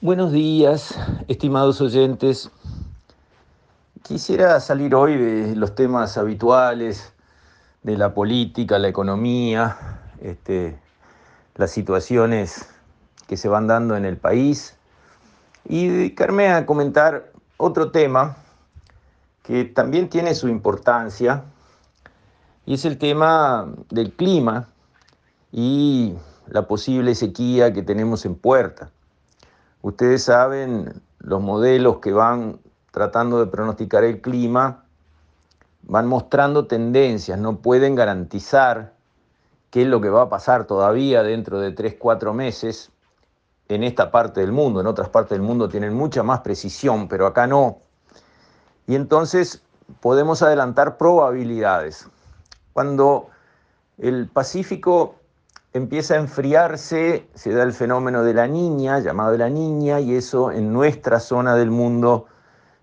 Buenos días, estimados oyentes. Quisiera salir hoy de los temas habituales de la política, la economía, este, las situaciones que se van dando en el país y dedicarme a comentar otro tema que también tiene su importancia y es el tema del clima y la posible sequía que tenemos en puerta. Ustedes saben, los modelos que van tratando de pronosticar el clima van mostrando tendencias, no pueden garantizar qué es lo que va a pasar todavía dentro de 3, 4 meses en esta parte del mundo. En otras partes del mundo tienen mucha más precisión, pero acá no. Y entonces podemos adelantar probabilidades. Cuando el Pacífico empieza a enfriarse, se da el fenómeno de la niña, llamado la niña, y eso en nuestra zona del mundo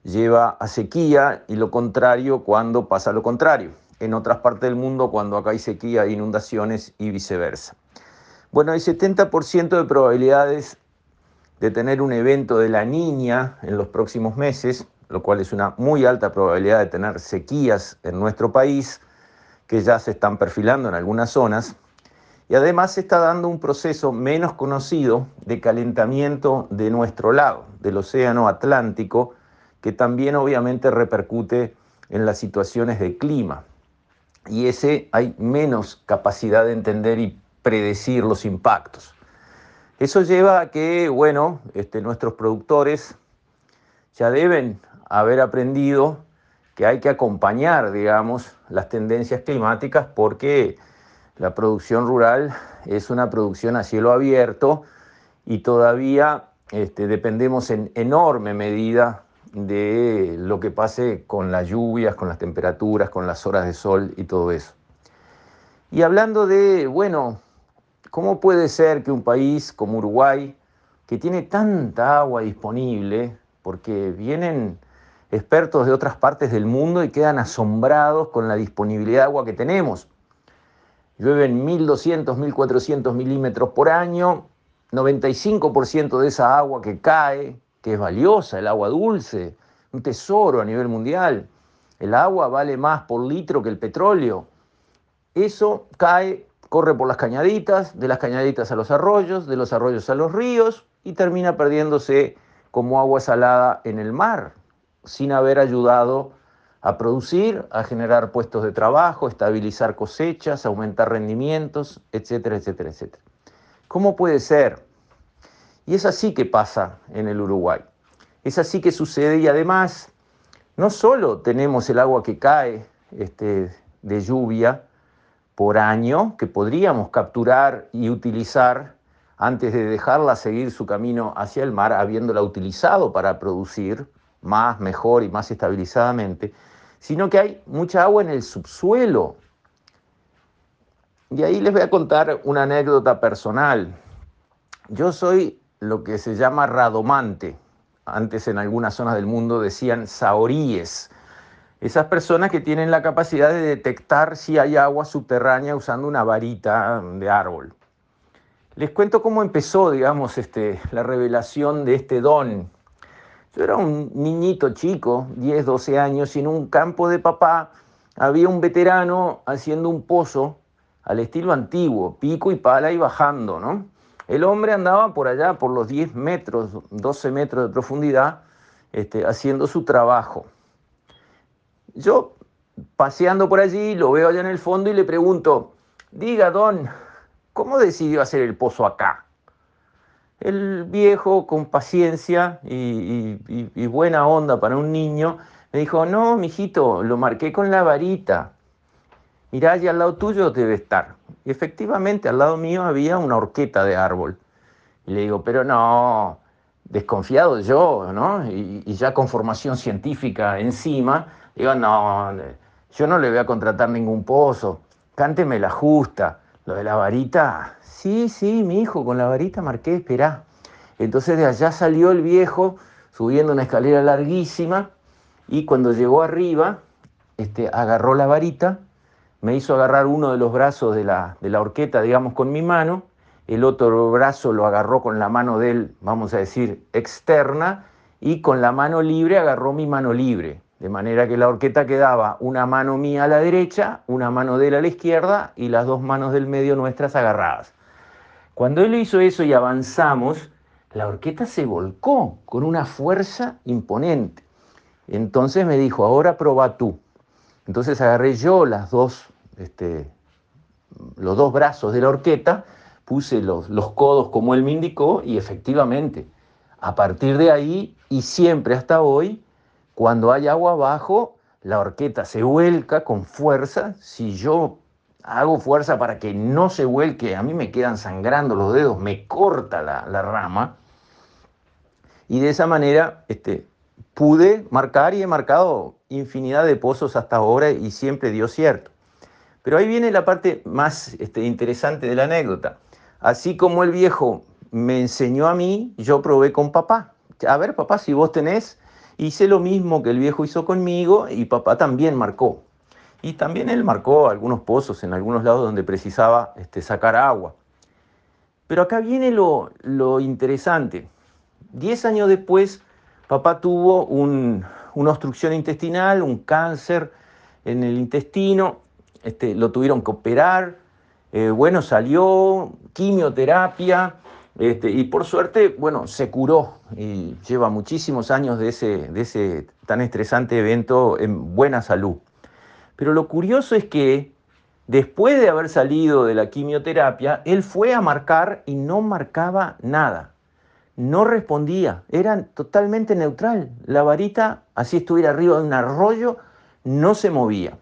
lleva a sequía y lo contrario cuando pasa lo contrario. En otras partes del mundo, cuando acá hay sequía, hay inundaciones y viceversa. Bueno, hay 70% de probabilidades de tener un evento de la niña en los próximos meses, lo cual es una muy alta probabilidad de tener sequías en nuestro país, que ya se están perfilando en algunas zonas. Y además se está dando un proceso menos conocido de calentamiento de nuestro lado, del Océano Atlántico, que también obviamente repercute en las situaciones de clima. Y ese hay menos capacidad de entender y predecir los impactos. Eso lleva a que, bueno, este, nuestros productores ya deben haber aprendido que hay que acompañar, digamos, las tendencias climáticas porque la producción rural es una producción a cielo abierto y todavía este, dependemos en enorme medida de lo que pase con las lluvias, con las temperaturas, con las horas de sol y todo eso. Y hablando de, bueno, ¿cómo puede ser que un país como Uruguay, que tiene tanta agua disponible, porque vienen expertos de otras partes del mundo y quedan asombrados con la disponibilidad de agua que tenemos, llueven 1.200, 1.400 milímetros por año, 95% de esa agua que cae, que es valiosa, el agua dulce, un tesoro a nivel mundial. El agua vale más por litro que el petróleo. Eso cae, corre por las cañaditas, de las cañaditas a los arroyos, de los arroyos a los ríos y termina perdiéndose como agua salada en el mar, sin haber ayudado a producir, a generar puestos de trabajo, estabilizar cosechas, aumentar rendimientos, etcétera, etcétera, etcétera. ¿Cómo puede ser? Y es así que pasa en el Uruguay. Es así que sucede y además no solo tenemos el agua que cae este, de lluvia por año, que podríamos capturar y utilizar antes de dejarla seguir su camino hacia el mar, habiéndola utilizado para producir más, mejor y más estabilizadamente, sino que hay mucha agua en el subsuelo. Y ahí les voy a contar una anécdota personal. Yo soy lo que se llama radomante. Antes en algunas zonas del mundo decían saoríes. Esas personas que tienen la capacidad de detectar si hay agua subterránea usando una varita de árbol. Les cuento cómo empezó, digamos, este, la revelación de este don yo era un niñito chico, 10, 12 años, y en un campo de papá había un veterano haciendo un pozo al estilo antiguo, pico y pala y bajando, ¿no? El hombre andaba por allá, por los 10 metros, 12 metros de profundidad, este, haciendo su trabajo. Yo, paseando por allí, lo veo allá en el fondo y le pregunto, diga, don, ¿cómo decidió hacer el pozo acá? El viejo, con paciencia y, buena onda para un niño, me dijo, no, mijito, lo marqué con la varita. Mirá, allá al lado tuyo debe estar. Y efectivamente, al lado mío había una horqueta de árbol. Y le digo, pero no, desconfiado yo, ¿no? Y, y, ya con formación científica encima, digo, no, yo no le voy a contratar ningún pozo, cánteme la justa. Lo de la varita, sí, sí, mi hijo, con la varita marqué, esperá. Entonces de allá salió el viejo subiendo una escalera larguísima y cuando llegó arriba, este, agarró la varita, me hizo agarrar uno de los brazos de la, de la horqueta, digamos, con mi mano el otro brazo lo agarró con la mano de él, vamos a decir, externa, y con la mano libre agarró mi mano libre. De manera que la horqueta quedaba una mano mía a la derecha, una mano de él a la izquierda y las dos manos del medio nuestras agarradas. Cuando él hizo eso y avanzamos, la horqueta se volcó con una fuerza imponente. Entonces me dijo, ahora proba tú. Entonces agarré yo las dos, este, los dos brazos de la horqueta, puse los, los codos como él me indicó y efectivamente, a partir de ahí y siempre hasta hoy, cuando hay agua abajo, la horqueta se vuelca con fuerza. Si yo hago fuerza para que no se vuelque, a mí me quedan sangrando los dedos, me corta la, rama. Y de esa manera este, pude marcar y he marcado infinidad de pozos hasta ahora y siempre dio cierto. Pero ahí viene la parte más este, interesante de la anécdota. Así como el viejo me enseñó a mí, yo probé con papá. A ver, papá, si vos tenés, hice lo mismo que el viejo hizo conmigo y papá también marcó. Y también él marcó algunos pozos en algunos lados donde precisaba este, sacar agua. Pero acá viene lo, lo interesante. Diez años después, Papá tuvo una obstrucción intestinal, un cáncer en el intestino, este, lo tuvieron que operar, eh, bueno, salió, quimioterapia, este, y por suerte, bueno, se curó y lleva muchísimos años de ese, de ese tan estresante evento en buena salud. Pero lo curioso es que después de haber salido de la quimioterapia, él fue a marcar y no marcaba nada no respondía, era totalmente neutral. La varita, así estuviera arriba de un arroyo, no se movía.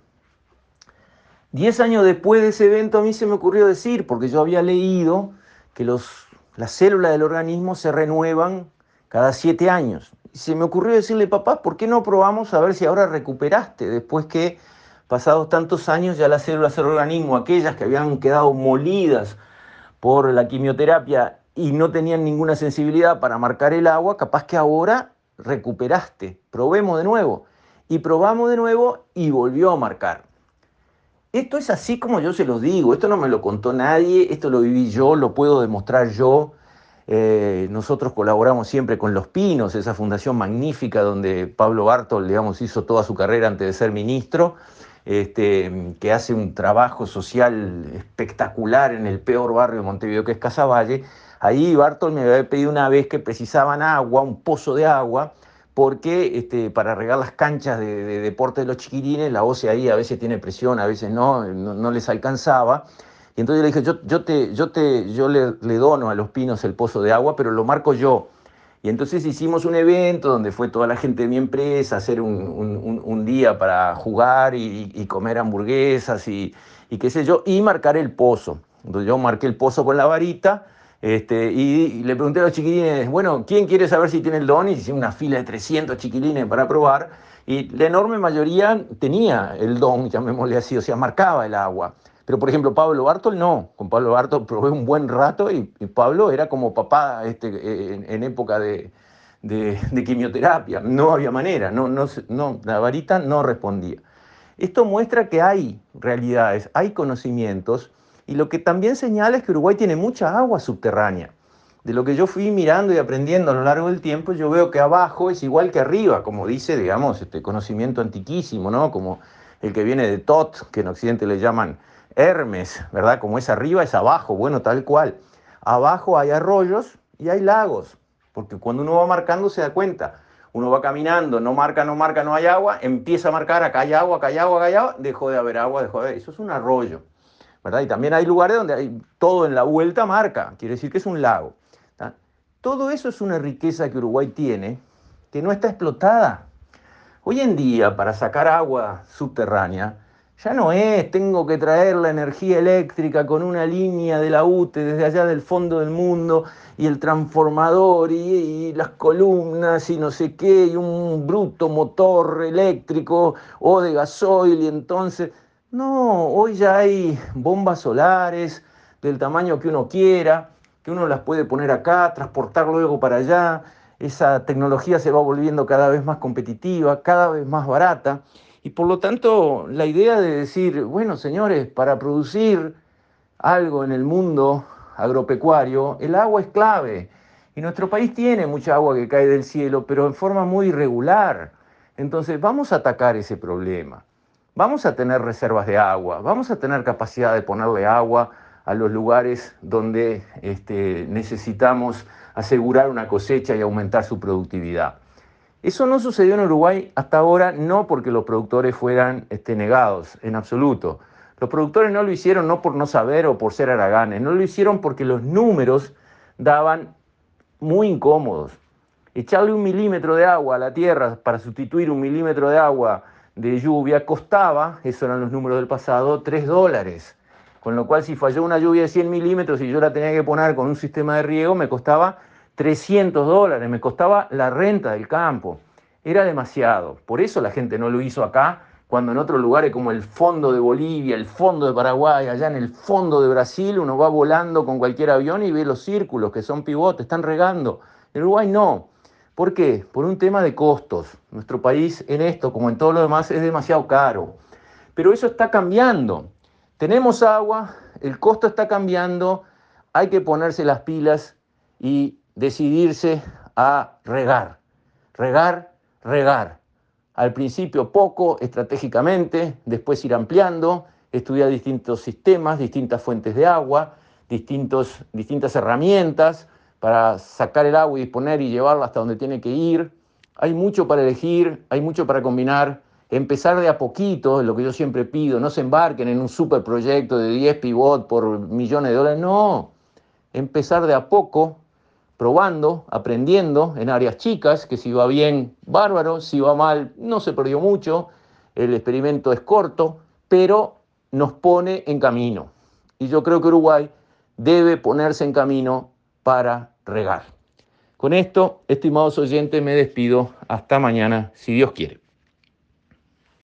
Diez años después de ese evento a mí se me ocurrió decir, porque yo había leído que los, las células del organismo se renuevan cada siete años. Y se me ocurrió decirle, papá, ¿por qué no probamos a ver si ahora recuperaste después que pasados tantos años ya las células del organismo, aquellas que habían quedado molidas por la quimioterapia y no tenían ninguna sensibilidad para marcar el agua, capaz que ahora recuperaste. Probemos de nuevo. Y probamos de nuevo y volvió a marcar. Esto es así como yo se los digo, esto no me lo contó nadie, esto lo viví yo, lo puedo demostrar yo. Eh, nosotros colaboramos siempre con Los Pinos, esa fundación magnífica donde Pablo Bartol, digamos, hizo toda su carrera antes de ser ministro. Este, que hace un trabajo social espectacular en el peor barrio de Montevideo, que es Casaballe, Ahí Bartol me había pedido una vez que precisaban agua, un pozo de agua, porque este, para regar las canchas de, deporte de los chiquirines, la OCE ahí a veces tiene presión, a veces no, no, les alcanzaba. Y entonces le dije, yo, yo, te, yo, te, yo le, dono a los pinos el pozo de agua, pero lo marco yo. Y entonces hicimos un evento donde fue toda la gente de mi empresa hacer un, día para jugar y, comer hamburguesas y, y, qué sé yo, y marcar el pozo. Entonces yo marqué el pozo con la varita este, y, le pregunté a los chiquilines, bueno, ¿quién quiere saber si tiene el don? Y hice una fila de 300 chiquilines para probar. Y la enorme mayoría tenía el don, llamémosle así, o sea, marcaba el agua. Pero, por ejemplo, Pablo Bartol no. Con Pablo Bartol probé un buen rato y, Pablo era como papá este, en, época de, de, quimioterapia. No había manera, no, no, no, la varita no respondía. Esto muestra que hay realidades, hay conocimientos y lo que también señala es que Uruguay tiene mucha agua subterránea. De lo que yo fui mirando y aprendiendo a lo largo del tiempo, yo veo que abajo es igual que arriba, como dice, digamos, este conocimiento antiquísimo, ¿no? Como el que viene de Tot, que en Occidente le llaman Hermes, ¿verdad? Como es arriba es abajo, bueno, tal cual. Abajo hay arroyos y hay lagos, porque cuando uno va marcando se da cuenta. Uno va caminando, no marca, no marca, no hay agua, empieza a marcar, acá hay agua, acá hay agua, acá hay agua, dejó de haber agua, dejó de haber. Eso es un arroyo. Y también hay lugares donde hay todo en la vuelta marca, quiere decir que es un lago. Todo eso es una riqueza que Uruguay tiene que no está explotada. Hoy en día, para sacar agua subterránea, ya no es, tengo que traer la energía eléctrica con una línea de la UTE desde allá del fondo del mundo y el transformador y, las columnas y no sé qué, y un bruto motor eléctrico o de gasoil y entonces no, hoy ya hay bombas solares del tamaño que uno quiera, que uno las puede poner acá, transportar luego para allá. Esa tecnología se va volviendo cada vez más competitiva, cada vez más barata. Y por lo tanto, la idea de decir, bueno, señores, para producir algo en el mundo agropecuario, el agua es clave. Y nuestro país tiene mucha agua que cae del cielo, pero en forma muy irregular. Entonces vamos a atacar ese problema. Vamos a tener reservas de agua, vamos a tener capacidad de ponerle agua a los lugares donde este, necesitamos asegurar una cosecha y aumentar su productividad. Eso no sucedió en Uruguay hasta ahora, no porque los productores fueran este, negados, en absoluto. Los productores no lo hicieron no por no saber o por ser haraganes, no lo hicieron porque los números daban muy incómodos. Echarle un milímetro de agua a la tierra para sustituir un milímetro de agua de lluvia costaba, esos eran los números del pasado, 3 dólares. Con lo cual si falló una lluvia de 100 milímetros y yo la tenía que poner con un sistema de riego, me costaba 300 dólares, me costaba la renta del campo. Era demasiado. Por eso la gente no lo hizo acá, cuando en otros lugares como el fondo de Bolivia, el fondo de Paraguay, allá en el fondo de Brasil, uno va volando con cualquier avión y ve los círculos que son pivotes, están regando. En Uruguay no. ¿Por qué? Por un tema de costos. Nuestro país en esto, como en todo lo demás, es demasiado caro. Pero eso está cambiando. Tenemos agua, el costo está cambiando, hay que ponerse las pilas y decidirse a regar. Regar, regar. Al principio poco, estratégicamente, después ir ampliando, estudiar distintos sistemas, distintas fuentes de agua, distintos, distintas herramientas para sacar el agua y disponer y llevarla hasta donde tiene que ir. Hay mucho para elegir, hay mucho para combinar. Empezar de a poquito, es lo que yo siempre pido, no se embarquen en un superproyecto de 10 pivot por millones de dólares, no. Empezar de a poco, probando, aprendiendo en áreas chicas, que si va bien, bárbaro, si va mal, no se perdió mucho, el experimento es corto, pero nos pone en camino. Y yo creo que Uruguay debe ponerse en camino para regar. Con esto, estimados oyentes, me despido. Hasta mañana, si Dios quiere.